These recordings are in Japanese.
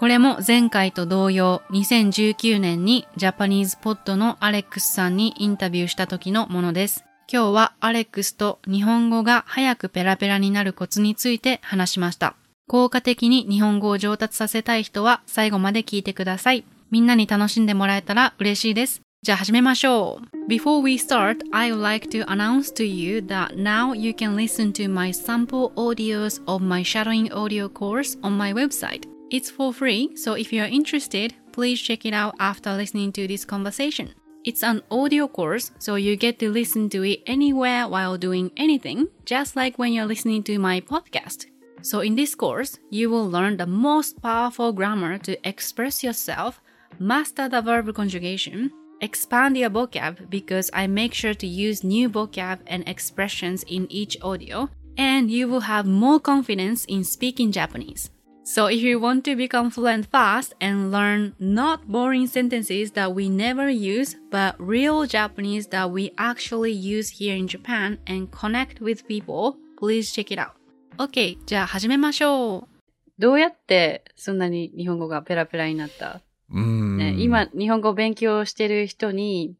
これも前回と同様、2019年にジャパニーズポッドのアレックスさんにインタビューした時のものです。今日はアレックスと日本語が早くペラペラになるコツについて話しました。効果的に日本語を上達させたい人は最後まで聞いてください。みんなに楽しんでもらえたら嬉しいです。じゃあ始めましょう。Before we start, I would like to announce to you that now you can listen to my sample audios of my shadowing audio course on my website. It's for free, so if you are interested, please check it out after listening to this conversation. It's an audio course, so you get to listen to it anywhere while doing anything, just like when you're listening to my podcast. So in this course, you will learn the most powerful grammar to express yourself, master the verb conjugation, expand your vocab because I make sure to use new vocab and expressions in each audio, and you will have more confidence in speaking Japanese. So if you want to become fluent fast and learn not boring sentences that we never use, but real Japanese that we actually use here in Japan and connect with people, please check it out. OK, じゃあ始めましょう。どうやってそんなに日本語がペラペラになった、うん。ね、今、日本語を勉強してる人に、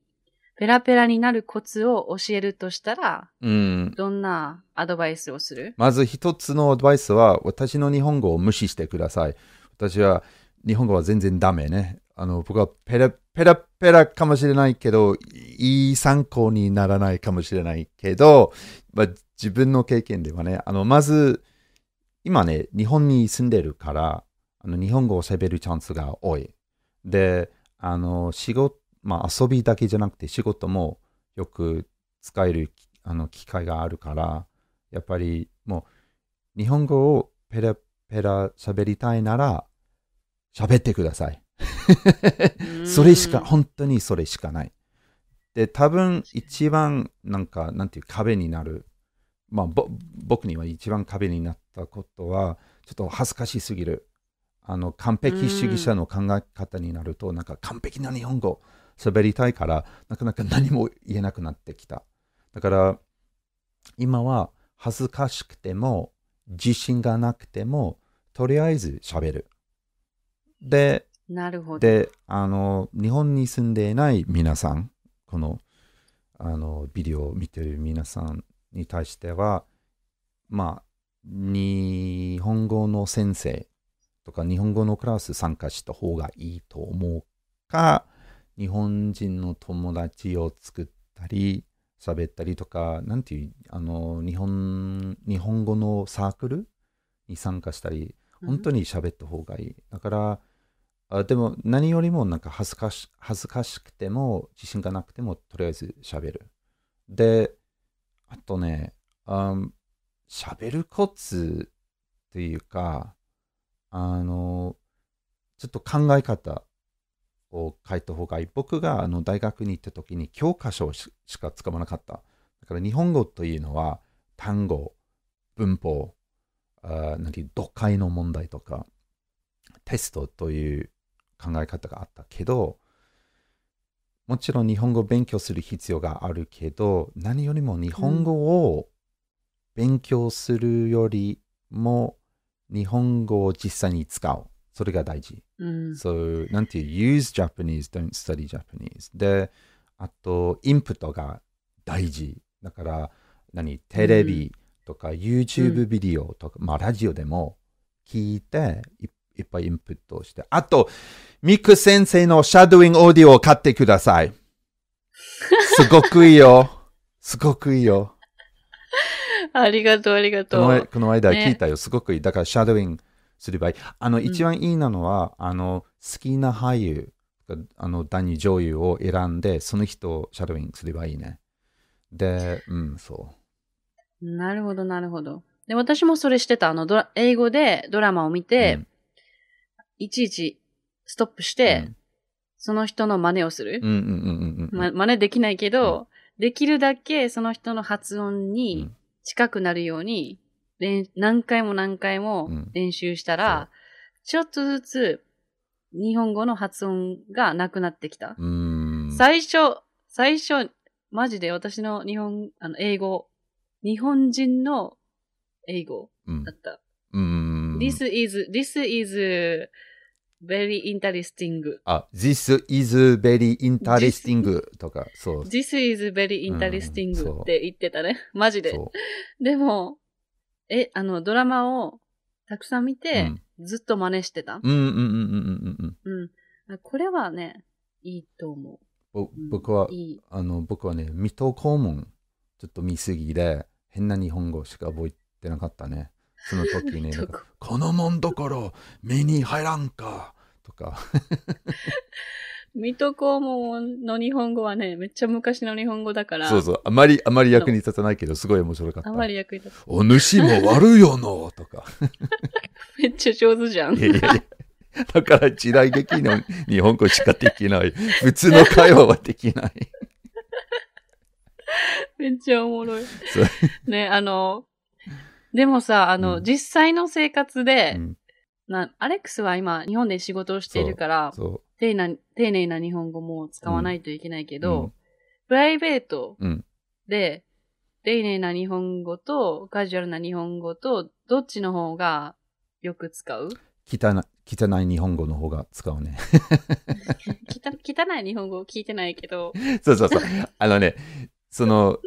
ペラペラになるコツを教えるとしたら、うん。どんなアドバイスをする？まず一つのアドバイスは、私の日本語を無視してください。私は日本語は全然ダメね。あの、僕はペラペラペラかもしれないけど、いい参考にならないかもしれないけど、まあ、自分の経験ではね、あの、まず、今ね、日本に住んでるから、あの日本語を喋るチャンスが多い。で、あの、仕事、まあ遊びだけじゃなくて仕事もよく使えるあの機会があるから、やっぱりもう日本語をペラペラ喋りたいなら喋ってください。それしか、本当にそれしかない。で、多分一番なんか、なんていう壁になる。まあ、ぼ僕には一番壁になったことは、ちょっと恥ずかしすぎる。あの、完璧主義者の考え方になると、なんか完璧な日本語喋りたいから、なかなか何も言えなくなってきた。だから、今は恥ずかしくても、自信がなくても、とりあえず喋る。で、なるほど。で、あの、日本に住んでいない皆さん、この、あの、ビデオを見てる皆さんに対しては、まあ、日本語の先生とか日本語のクラス参加した方がいいと思うか、日本人の友達を作ったり、喋ったりとか、なんていう、あの、日本、日本語のサークルに参加したり、本当に喋った方がいい。だから、あでも何よりもなんか恥ずかし恥ずかしくても自信がなくてもとりあえず喋る。で、あとね、うん喋るコツっていうか、あの、ちょっと考え方を書いた方がいい。僕があの大学に行った時に教科書ししか使わなかった。だから日本語というのは単語、文法、あなんていう読解の問題とか、テストという考え方があったけど、もちろん日本語を勉強する必要があるけど、何よりも日本語を勉強するよりも、日本語を実際に使う。それが大事。うん。So, なんていう、use Japanese, don't study Japanese. で、あと、インプットが大事。だから、何、テレビとか YouTube ビデオとか、まあ、ラジオでも聞いてい、いっぱいインプットして。あと、ミク先生のシャドウィングオーディオを買ってください。すごくいいよ。すごくいいよ。ありがとう、ありがことのう。この間ね聞いたよ。すごくいい。だから、シャドウィングすればいい。あの、一番いいなのは、あの、好きな俳優、あの、男女優を選んで、その人をシャドウィングすればいいね。で、うん、そなるほど、なるほど。で、私もそれしてた。あの、ドラ英語でドラマを見う。て、うんいちいちストップして、その人の真似をするう。ん、うん、うん、うんうん。ま、真似できないけど、できるだけその人の発音うにん近くなるように、練何回も何回もうん練習したら、ちょっとずつ日本語の発音がなくなってきた。うん。最初、最初、マジで私の日本、あの、英語、日本人の英語うんだった。うん。This is, this is very interesting. あ、This is very interesting とか、そう。This is very うん interesting って言ってたね。マジで。でも、え、あの、ドラマをたくさん見て、ずっと真似してた？うんうんうんうんうんうんうん。うん。これはね、いいと思ぼう。うん僕は、いい。あの、僕はね、水戸黄門、ちょっと見すぎで、変な日本語しか覚えてなかったね。その時ね、こ？のもんどころ、目に入らんか、とか。水戸黄門の日本語はね、めっちゃ昔の日本語だから、そうそう、あまり、あまり役に立たないけど、すごい面白かった。あまり役に立つ。お主も悪いよの、とか。めっちゃ上手じゃんい。やいやいやだから時代劇の日本語しかできない。普通の会話はできない。めっちゃおもろい。ね、あの、でもさ、あの、うん実際の生活で、うんな、アレックスは今、日本で仕事をしているから、そ丁寧な丁寧な日本語も使わないといけないけう。ど、プライベートうん。で、丁寧な日本語とカジュアルな日本語と、どっちの方がよく使う？汚い汚い日本語の方が使うね。汚い日本語聞いてないけど、そうそうそう。あのね、その、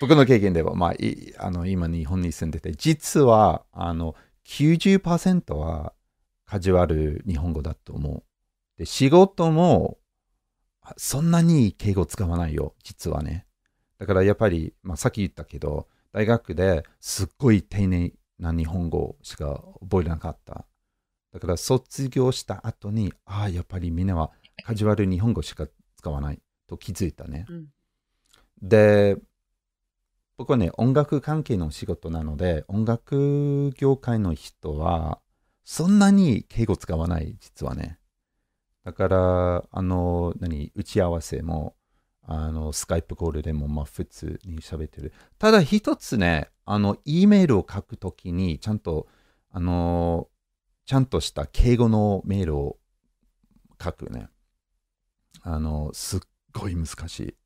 僕の経験では、まあ、いあの今日本に住んでて、実は、あの、90%はカジュアル日本語だと思う。で、仕事も、あそんなに敬語使わないよ、実はね。だからやっぱり、まあ、さっき言ったけど、大学ですっごい丁寧な日本語しか覚えなかった。だから卒業した後に、ああ、やっぱりみんなはカジュアル日本語しか使わないと気づいたね。うんで、僕はね、音楽関係の仕事なので、音楽業界の人は、そんなに敬語使わない、実はね。だから、あの、何、打ち合わせも、あの、スカイプコールでも、まあ、普通に喋ってる。ただ、一つね、あの、E メールを書くときに、ちゃんと、あの、ちゃんとした敬語のメールを書くね。あの、すっごい難しい。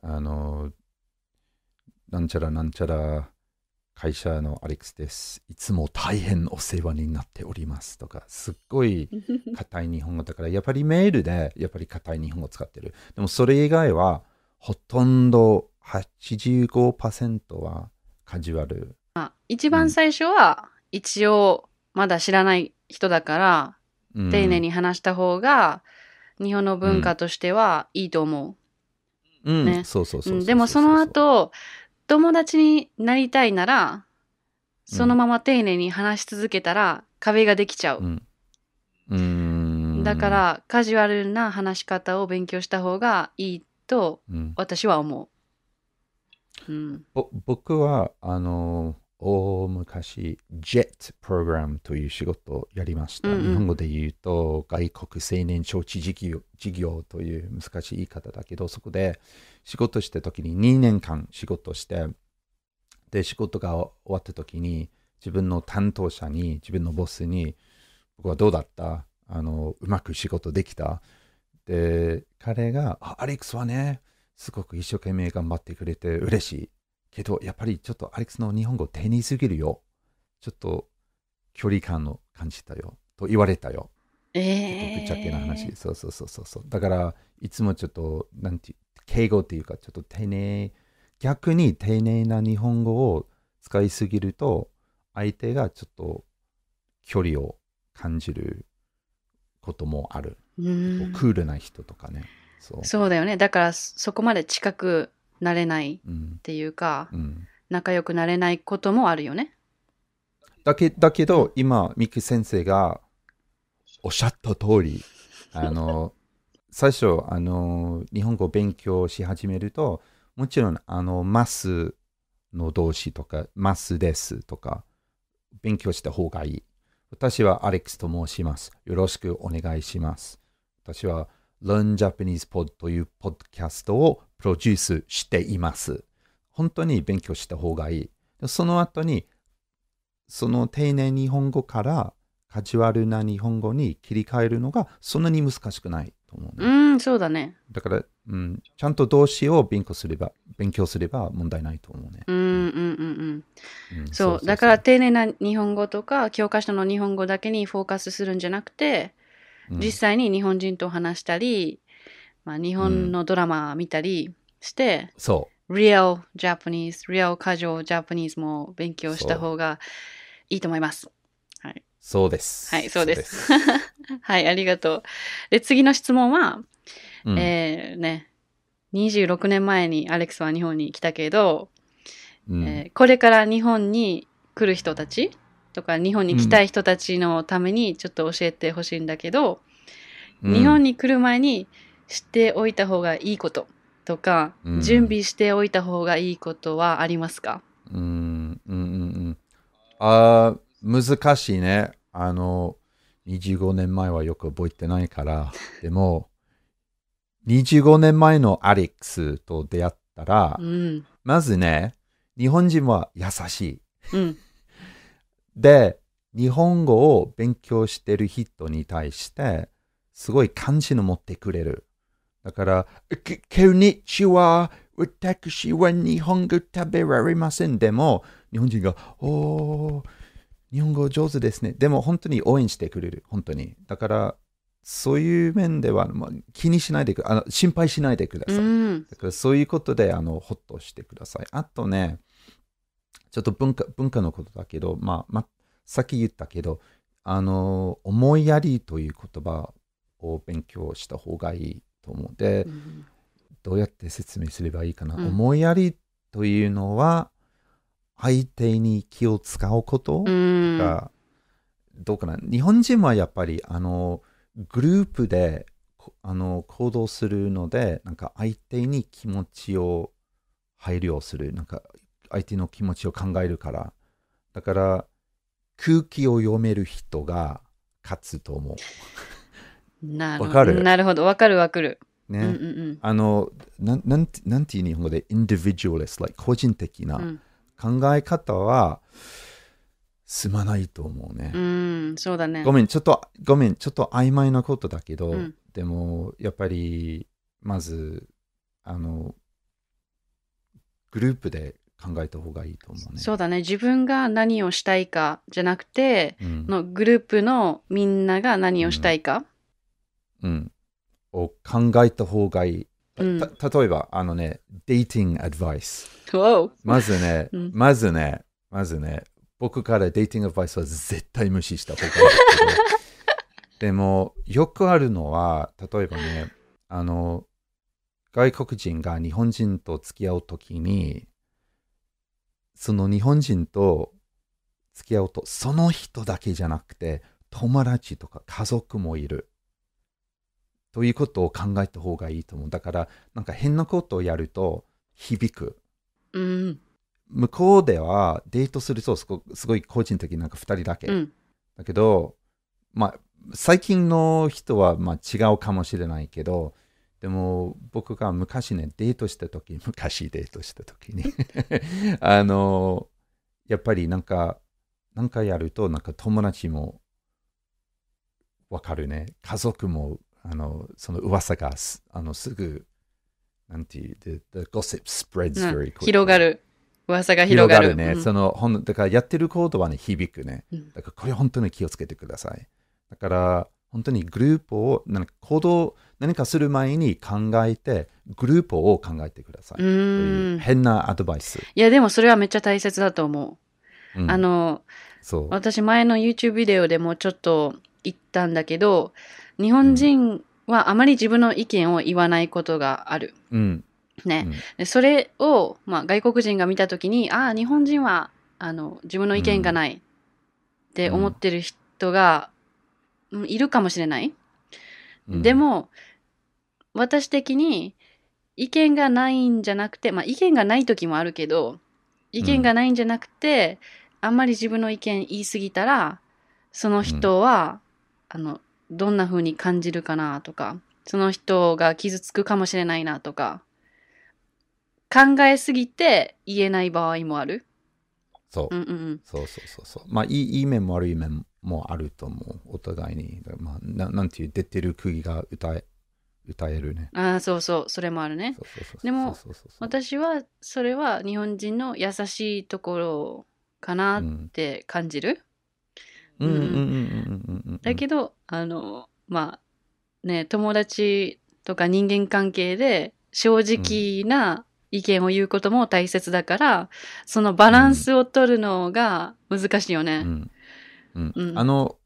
あの、なんちゃらなんちゃら会社のアレックスです。いつも大変お世話になっておりますとか、すっごい 硬い日本語だから、やっぱりメールでやっぱり硬い日本語を使ってる。でもそれ以外は、ほとんど85%はカジュアル。あ一番最初は、一応、まだ知らない人だから、うん丁寧に話した方が、日本の文化としてはいいと思うん、ねそうそうそうそうう。うんでもその、後、友達になりたいなら、そのまま丁寧に話し続けたら壁ができちゃう。うん。うんだか、ら、カジュアルな話し方を勉強した方がいいとうん私は思う。うん。ぼ僕は、あの、大昔、JET プログラムという仕事をやりました。うんうん日本語で言うと、外国青年招致事業事業という難しい言い方だけど、そこで仕事した時に2年間仕事して、で、仕事が終わった時に、自分の担当者に、自分のボスに、僕はどうだった？あの、うまく仕事できた？で、彼が、あアレックスはね、すごく一生懸命頑張ってくれて嬉しい。けど、やっぱりちょっとアレックスの日本語丁寧すぎるよ。ちょっと距離感を感じたよ。と言われたよ。ちょっとえぶっちゃけな話。そうそうそうそうそう。だから、いつもちょっと、なんて敬語っていうか、ちょっと丁寧、逆に丁寧な日本語を使いすぎると、相手がちょっと距離を感じることもある。うんクールな人とかね。そう。そうだよね。だからそこまで近くなれないっうん。ていうか、うん。仲良くなれないこともあるよね。だけだけど、今、ミク先生がおっしゃった通り、あの、最初、あの、日本語を勉強し始めると、もちろん、あの、ますの動詞とか、ますですとか、勉強した方がいい。私はアレックスと申します。よろしくお願いします。私は Learn Japanese Pod というポッドキャストをプロデュースしています。本当に勉強した方がいい。その後に、その丁寧日本語からカジュアルな日本語に切り替えるのがそんなに難しくないと思うね、うん、そうだね。だからうん、ちゃんと動詞を勉強すれば、勉強すれば問題ないと思うね。うんうんうんうん。うんそう、だから、丁寧な日本語とか、教科書の日本語だけにフォーカスするんじゃなくて、うん実際に日本人と話したり、まあ、日本のドラマ見たりして、そ Real Japanese、Real Casual Japanese も勉強した方がいいと思います。そうです。はい、そうです。はい、ありがとう。で、次の質問は、うんえーね、26年前にアレックスは日本に来たけど、うんえーこれから日本に来る人たちとか日本に来たい人たちのためにちょっと教えてほしいんだけど、うん日本に来る前に知っておいた方がいいこととか、うん準備しておいた方がいいことはありますか？うん、うん、うんうん。あー難しいね。あの、25年前はよく覚えてないから、でも、25年前のアレックスと出会ったら、うん。まずね、日本人は優しい。うん。で、日本語を勉強してる人に対して、すごい関心を持ってくれる。だから、きこんにちは、私は日本語食べられません。でも、日本人が、おー、日本語上手ですね。でも、本当に応援してくれる。本当に。だから、そういう面では、まあ、気にしないでくあの心配しないでください。うん。だからそういうことであのほっとしてください。あとね、ちょっと文化文化のことだけど、まあ、まさっき言ったけど、あの思いやりという言葉を勉強した方がいいと思う。で、うんどうやって説明すればいいかな。うん思いやりというのは、相手に気を使うことうん。が、どうかな。日本人はやっぱり、あの、グループでこあの行動するので、なんか相手に気持ちを配慮する。なんか相手の気持ちを考えるから。だから、空気を読める人が勝つと思なるわかる？なるほど。わかるわかる。う。ね。うんうんあの、なんなんてなんていう日本語で、インディビジュアリスト、like 個人的なうん。考え方は、すまないと思うね。うん、そうだね。ごめん、ちょっと、ごめん、ちょっと曖昧なことだけど、うんでも、やっぱり、まず、あの、グループで考えた方がいいと思うね。そうだね。自分が何をしたいかじゃなくて、うん。のグループのみんなが何をしたいか。うん。を考えた方がいい。例えば、あのね、デーティングアドバイス。まずね、うんまずね、まずね、僕からデーティングアドバイスは絶対無視した方がいいけど。でも、よくあるのは、例えばね、あの、外国人が日本人と付き合うときに、その日本人と付き合うと、その人だけじゃなくて、友達とか家族もいる。ということを考えた方がいいと思う。だから、なんか変なことをやると響く。うん。向こうではデートするとすごすごい個人的になんか2人だけ。うん。だけど、まあ、最近の人はまあ違うかもしれないけど、でも僕が昔ね、デートした時 昔デートした時に あの、やっぱりなんか、なんかやると、なんか友達もわかるね。家族も、あの、その噂がすあのすぐ、なんていう、the, the gossip spreads うん very quickly. 広がる。噂が広がる。ね。うんそのほんだからやってるコードはね、響くね。うんだからこれ本当に気をつけてください。だから本当にグループを、なんか行動、何かする前に考えて、グループを考えてください。うというん変なアドバイス。いや、でもそれはめっちゃ大切だと思う。うんあの、そう。私前の YouTube ビデオでもちょっと言ったんだけど、日本人はあまり自分の意見を言わないことがある。うん。ね。うんでそれを、まあ、外国人が見たときに、ああ、日本人はあの自分の意見がないって思ってる人が、うんいるかもしれない。うんで、も、私的に意見がないんじゃなくて、まあ、意見がない時もあるけど、意見がないんじゃなくて、あんまり自分の意見言い過ぎたら、その人は、あの、どんな風に感じるかなとか、その人が傷つくかもしれないなとか、考えすぎて言えない場合もある。そうう。んうんうん。そうそうそうそう。まあ、いいいい面も悪い面もあると思う。お互いに。まあ、ななんていう、出てる釘が歌え、歌えるね。ああ、そうそう、それもあるね。でも私は、それは日本人の優しいところかなって感じる。うんうんうんうんうんうんうん。だけど、あの、まあ、ね、友達とか人間関係で正直な意見を言うことも大切だから、そのバランスを取るのが難しいよね。うんうんうんあの、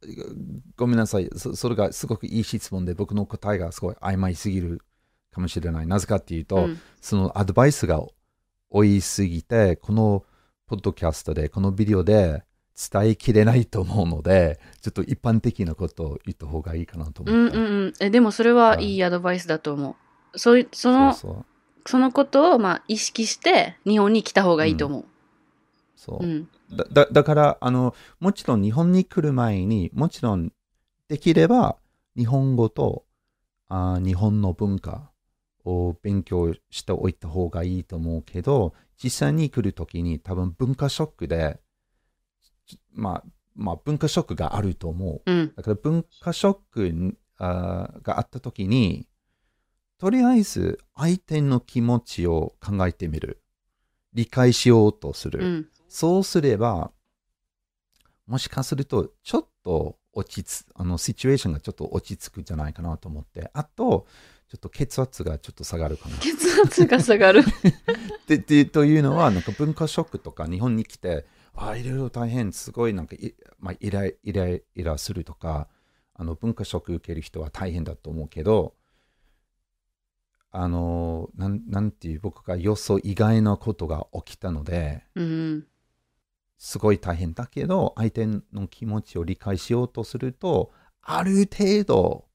ごめんなさいそ。それがすごくいい質問で、僕の答えがすごい曖昧すぎるかもしれない。なぜかっていうと、うんそのアドバイスが多いすぎて、このポッドキャストで、このビデオで伝えきれないと思うので、ちょっと一般的なことを言った方がいいかなとうん思って。うんうん。え、でもそれはいいアドバイスだと思う。そういその、そそうそうのことを、まあ、意識して日本に来た方がいいと思う。そううん。だだだからあの、もちろん日本に来る前にもちろんできれば日本語とあ日本の文化を勉強しておいた方がいいと思うけど、実際に来るときに多分文化ショックで、ちまあ、まあ文化ショックがあると思う。うん。だから文化ショックにあーがあったときに、とりあえず相手の気持ちを考えてみる。理解しようとする。うん。そうすれば、もしかすると、ちょっと落ち着、あの、シチュエーションがちょっと落ち着くんじゃないかなと思って、あと、ちょっと血圧がちょっと下がるかな。血圧が下がる。でで というのは、なんか文化ショックとか日本に来て、あいろいろ大変、すごいなんかい、まあ、イライライラするとか、あの文化ショック受ける人は大変だと思うけど、あの、なんなんていう、僕が予想以外のことが起きたので、うん。すごい大変だけど、相手の気持ちを理解しようとすると、ある程度、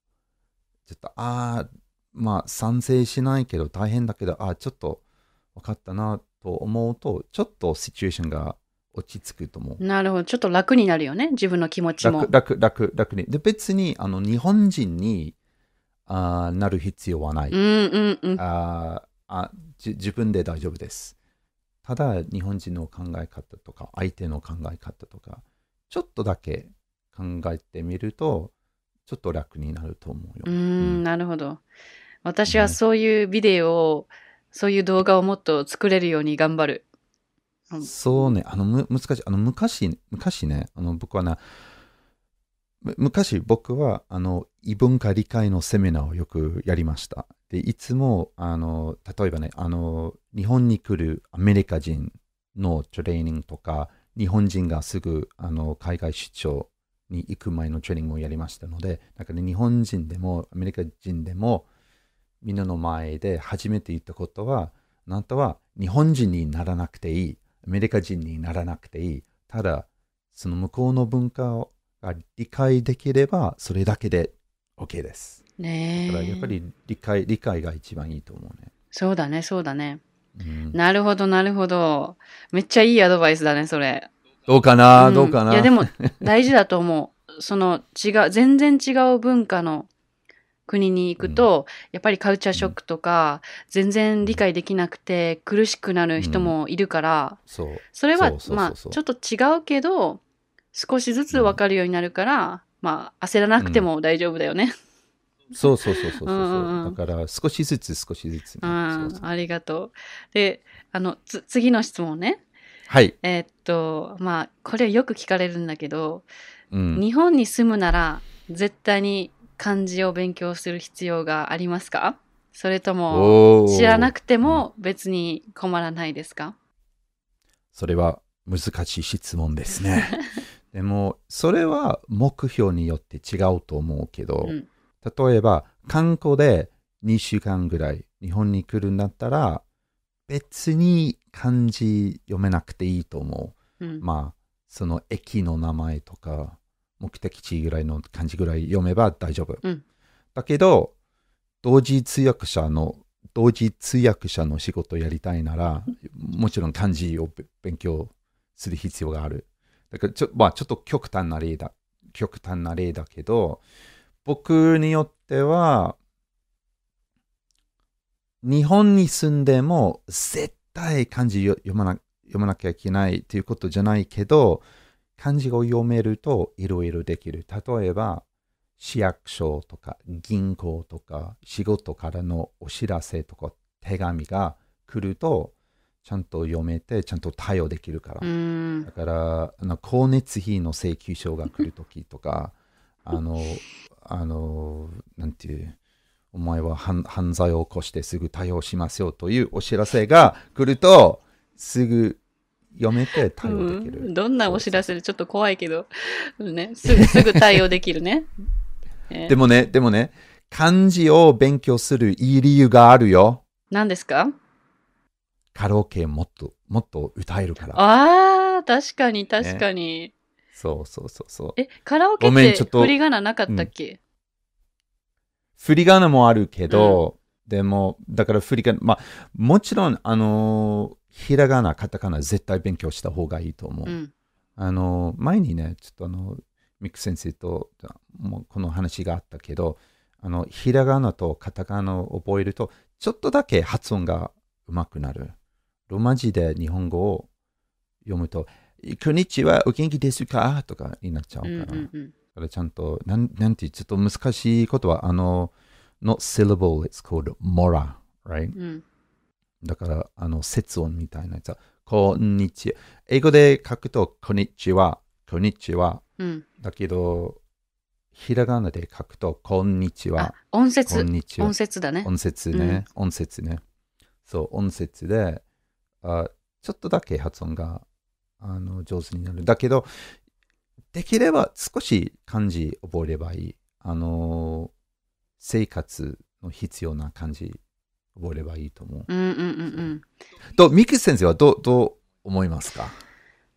ちょっと、ああ、まあ、賛成しないけど、大変だけど、ああ、ちょっと分かったなと思うと、ちょっとシチュエーションが落ち着くと思う。なるほど。ちょっと楽になるよね。自分の気持ちも楽、。楽、楽、楽に。で、別に、あの、日本人にあーなる必要はない。うんうんうん。あーあじ自分で大丈夫です。ただ、日本人の考え方とか、相手の考え方とか、ちょっとだけ考えてみると、ちょっと楽になると思うよ。うーうんん、なるほど。私はそういうビデオを、そういう動画をもっと作れるように頑張る。そうね、あの、む難しい。あの、昔、昔ね、あの、僕はな、昔僕は、あの、異文化理解のセミナーをよくやりました。で、いつも、あの、例えばね、あの、日本に来るアメリカ人のトレーニングとか、日本人がすぐ、あの、海外出張に行く前のトレーニングをやりましたので、だから、日本人でも、アメリカ人でも、みんなの前で初めて言ったことは、あなたは日本人にならなくていい。アメリカ人にならなくていい。ただ、その向こうの文化をが理解できれば、それだけで OK です。ねだからやっぱえ。り理解理解が一番いいと思うね。そうだね、そうだね。うんなるほど、なるほど。めっちゃいいアドバイスだね、それ。どうかな、んどうかな？いや、でも、大事だと思う。その、違う、全然違う文化の国に行くと、やっぱりカルチャーショックとか、全然理解できなくて苦しくなる人もいるから、それはまあちょっと違うけど少しずつ分かるようになるから、まあ焦らなくても大丈夫だよね。そうそうそうそうそう。うんうんうん。だから少しずつ少しずつね、うんそうそう。ありがとう。であのつ次の質問ね。はい。えーっとまあこれよく聞かれるんだけど、うん、日本に住むなら絶対に漢字を勉強する必要がありますか？それとも知らなくても別に困らないですか？それは難しい質問ですね。でも、それは目標によって違うと思うけど、うん。例えば、観光で2週間ぐらい日本に来るんだったら、別に漢字読めなくていいと思う。ん。う。まあ、その駅の名前とか、目的地ぐらいの漢字ぐらい読めば大丈夫。うんだけど、同時通訳者の、同時通訳者の仕事をやりたいなら、もちろん漢字をべ勉強する必要がある。だからちょ、まあ、ちょっと極端な例だ。極端な例だけど、僕によっては、日本に住んでも絶対漢字よ読まな読まなきゃいけないっていうことじゃないけど、漢字を読めるといろいろできる。例えば、市役所とか銀行とか仕事からのお知らせとか手紙が来るとちゃんと読めてちゃんと対応できるから、うんだからあの光熱費の請求書が来るときとか あのあのなんていうお前は犯犯罪を起こしてすぐ対応しますよというお知らせが来るとすぐ読めて対応できる、うん。どんなお知らせでちょっと怖いけど、ね、すぐ、すぐ対応できるね。え でもねでもね漢字を勉強するいい理由があるよ。何ですか？カラオケもっともっと歌えるから。ああ、確かに確かに。そうそうそうそう。え、カラオケってごめんちょっと振り仮名なかったっけ、振り仮名もあるけど、でも、だから振り仮名、まあ、もちろん、あの、ひらがな、カタカナ、絶対勉強した方がいいと思う。うん。あの、前にね、ちょっとあの、ミック先生ともうこの話があったけど、あの、ひらがなとカタカナを覚えると、ちょっとだけ発音が上手くなる。ローマ字で日本語を読むと、こんにちは、お元気ですか？とかになっちゃううんから。うんうん。だからちゃんと、なんなんていう、ちょっと難しいことは、あの、not syllable, it's called mora, right? うん。だから、あの、節音みたいなやつは、こんにちは。英語で書くと、こんにちは、こんにちは。うん。だけど、ひらがなで書くと、こんにちあは、、音こん節。にちは音。節だね。音節ね、音節ね。そう、音節で、あちょっとだけ発音があの上手になる。だけど、できれば少し漢字覚えればいい。あの、生活の必要な漢字覚えればいいと思う。うんうんうんうん。と、ミク先生はどうどう思いますか？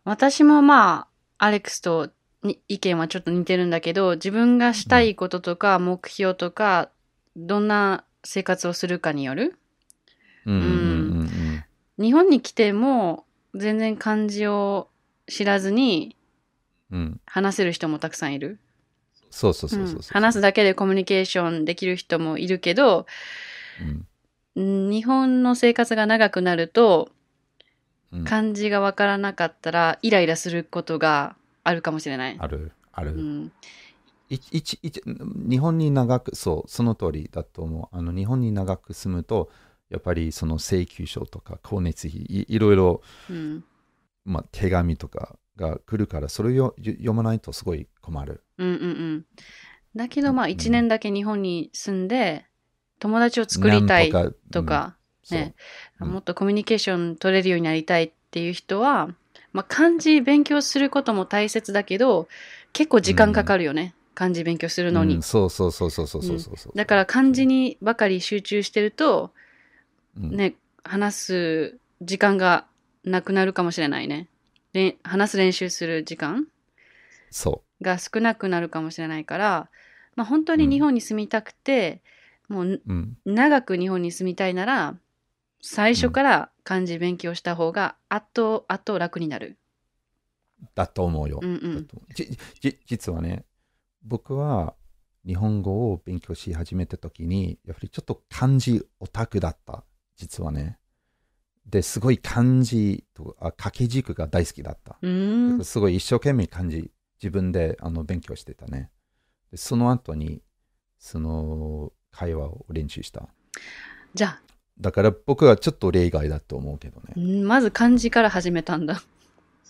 私もまあ、アレックスとに意見はちょっと似てるんだけど、自分がしたいこととか目標とか、どんな生活をするかによる。うんうんうん日本に来ても、全然漢字を知らずにうん。うん、話せる人もたくさんいる。そうそうそうそうそう、うん話すだけでコミュニケーションできる人もいるけど、うんん日本の生活が長くなると、うん。漢字がわからなかったらイライラすることがあるかもしれない。ある、ある。うん。いいちいち日本に長くそうその通りだと思う。あの日本に長く住むとやっぱりその請求書とか光熱費いいろいろ、うん。まあ、手紙とかが来るからそれをよ読まないとすごい困る。うんうんうん。だけどまあ一年だけ日本に住んで友達を作りたいとか、うん、ね、う。ん、もっとコミュニケーション取れるようになりたいっていう人は、まあ、漢字勉強することも大切だけど、結構時間かかるよね。うん、漢字勉強するのに、そうそうそうそうそうそうそうだから漢字にばかり集中してると、ね、話す時間がなくなるかもしれないね。で話す練習する時間。が少なくなるかもしれないから、まあ、本当に日本に住みたくて、うんもうう、うん、長く日本に住みたいなら最初から漢字勉強した方が後々楽になる。だと思うよ、うんうん。実はね僕は日本語を勉強し始めた時にやっぱりちょっと漢字オタクだった。実はね。ですごい漢字とあ掛け軸が大好きだった、うーん。すごい一生懸命漢字自分であの勉強してたね。でその後にその会話を練習したじゃあ、だから僕はちょっと例外だと思うけどねうんまず漢字から始めたんだ。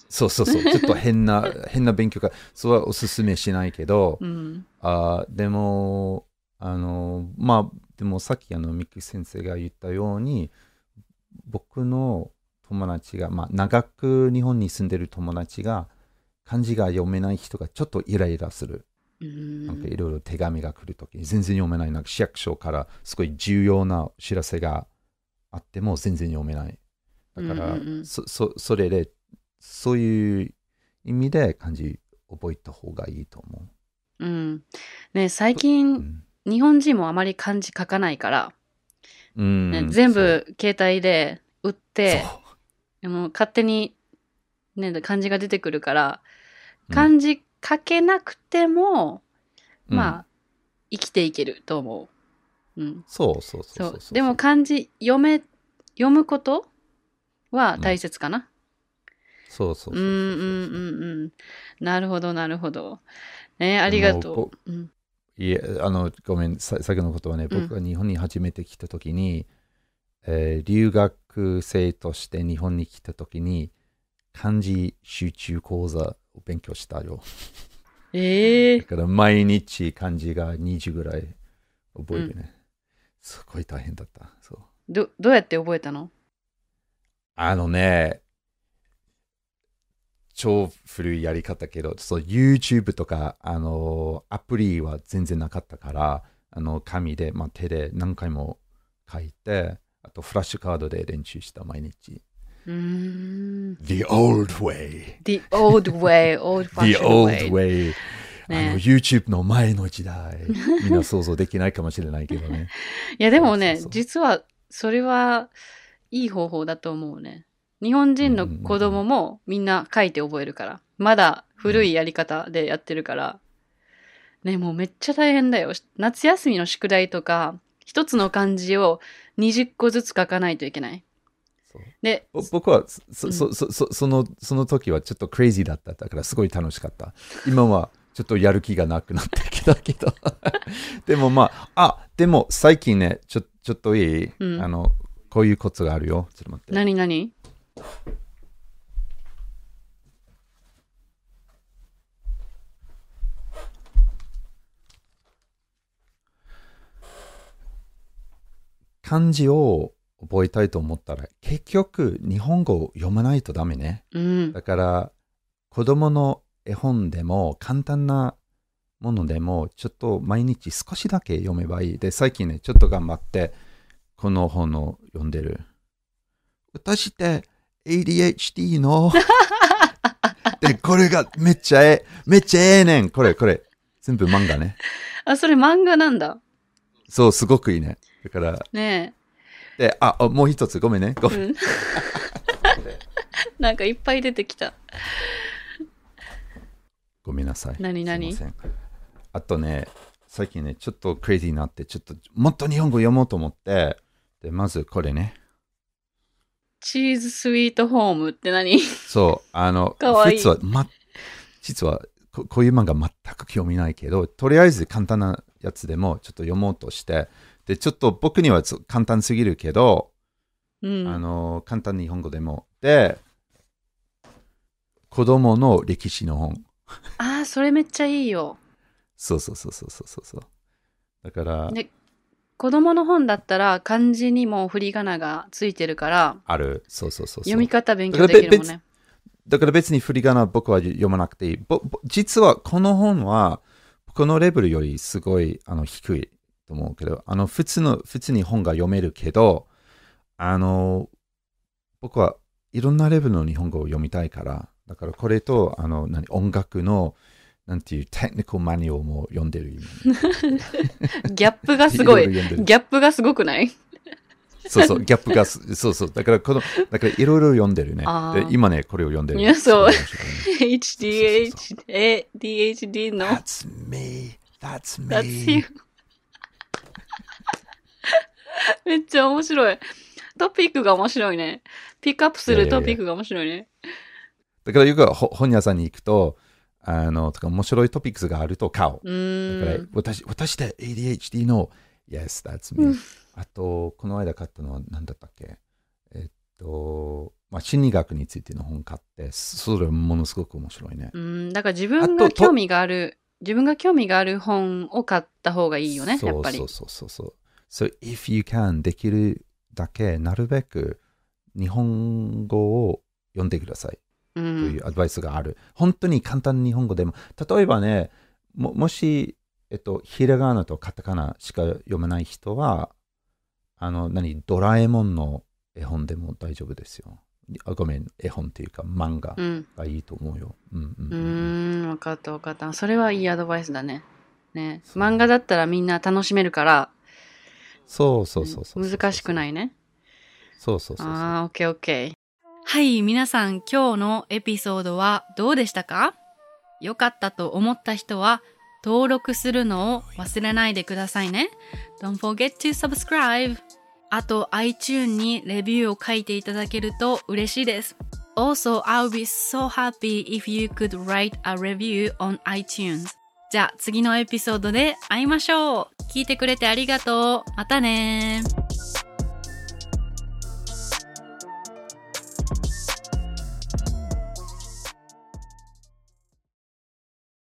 そうそうそう ちょっと変な変な勉強がそれはおすすめしないけど、うん。あーでも、あの、まあ、でもさっきあの、ミキ先生が言ったように、僕の友達が、まあ、長く日本に住んでる友達が、漢字が読めない人がちょっとイライラする。うんなんかいろいろ手紙が来るときに全然読めない。なんか市役所からすごい重要なお知らせがあっても全然読めない。だから、そそそれで、そういう意味で漢字覚えた方がいいと思うん。ね、最う。う近、ん日本人もあまり漢字書かないから、うんね全部携帯で打って、そうもう勝手に、ね、漢字が出てくるから、うん漢字書けなくても、うんまあ、生きていけると思う。うん。そうそうそそううそうでも漢字読め、読むことは大切かな。そうそうそうそううんうんうんうん。なるほどなるほど。ねありがとう。うんいえ、あの、ごめん、さ先のことはね、僕が日本に初めて来た時に、えー留学生として日本に来た時に、漢字集中講座を勉強したよ。ええだから毎日漢字が20ぐらい覚えるね。すごい大変だった。そう。ど、どうやって覚えたの？あのね、超古いやり方けど、そう YouTube とか、あの、アプリは全然なかったから、あの、紙で、まあ、手で何回も書いて、あとフラッシュカードで練習した毎日。The old way. The old way, old The old way. way. あねの YouTube の前の時代。みんな想像できないかもしれないけどね。いやでもね実はそれはいい方法だと思うね。日本人の子供もみんな書いて覚えるから。まだ古いやり方でやってるから。ね、もうめっちゃ大変だよ。夏休みの宿題とか、一つの漢字を20個ずつ書かないといけない。で、ぼ僕はそそそそそのその時はちょっとクレイジーだった。だからすごい楽しかった。今はちょっとやる気がなくなってきたけど。でもまああでも最近ねちょちょっといい、うん。あのこういうコツがあるよ。ちょっと待って。何何？漢字を覚えたいと思ったら結局日本語を読まないとダメねうん。だから子供の絵本でも簡単なものでもちょっと毎日少しだけ読めばいい。で、最近ね、ちょっと頑張ってこの本を読んでる。私って ADHD の？で、これがめっちゃええ、めっちゃええねん。これ、これ。全部漫画ね。あ、それ漫画なんだ。そう、すごくいいね。だから、ねで、あ、あもう一つ、ごめんね。ごえ。めん。うん。なんかいっぱい出てきた。ごめんなさい。何々すいませんあとね、最近ね、ちょっとクレイジーになって、ちょっともっと日本語読もうと思って、で、まずこれね。チーズスイートホームって何？そう、あの、かわいい普通は、ま、実はこ、こういう漫画全く興味ないけど、とりあえず簡単なやつでもちょっと読もうとして、で、ちょっと僕にはつ簡単すぎるけど、うん。あの、簡単に日本語でも。で、子供の歴史の本。ああ、それめっちゃいいよ。そうそうそうそうそうそう。だから、ね子供の本だったら漢字にも振り仮名がついてるから、ある。そうそうそうそう。読み方勉強できるもんね。だから別に振り仮名僕は読まなくていい。ぼぼ実はこの本は、このレベルよりすごいあの低いと思うけど、あの普通の、普通に本が読めるけど、あの、僕はいろんなレベルの日本語を読みたいから、だからこれと、あの、何、音楽の、なんていうテクニカルマニュアルも読んでる今。ギャップがすごい。ギャップがすごくない？そうそう、ギャップがす、そうそう。だからこの、だからいろいろ読んでるねで今ね、これを読んでる。いやそう ?HDH、え、DHD の That's me. That's me. That's you. めっちゃ面白い。トピックが面白いね。ピックアップするトピックが面白いね。だからよくほ本屋さんに行くと、あの、とか面白いトピックスがあると買う。うーだからん。私、私で ADHD の Yes, that's me. あと、この間買ったのは何だったっけ？えっと、まあ、心理学についての本買って、それものすごく面白いね。うん、だから自分が興味がある、自分が興味がある本を買った方がいいよね、やっぱりそう。そうそうそう。So, if you can, できるだけ、なるべく日本語を読んでください。う。というんアドバイスがある。本当に簡単に日本語でも、例えばね、ももし、えっと、ひらがなとカタカナしか読めない人は、あの、何、ドラえもんの絵本でも大丈夫ですよ。あごめん、絵本っていうか漫画うん。がいいと思うよ。うんうんううんうんーん、わかったわかった。それはいいアドバイスだね。ね。漫画だったらみんな楽しめるから、そうそうそうそう。難しくないね。そうそうそうそう。ああ、オッケーオッケー。はい、皆さん今日のエピソードはどうでしたか？良かったと思った人は登録するのを忘れないでくださいね。Don't forget to subscribe. あと iTunes にレビューを書いていただけると嬉しいです。Also, I'll be so happy if you could write a review on iTunes. じゃあ次のエピソードで会いましょう。聞いてくれてありがとう。またね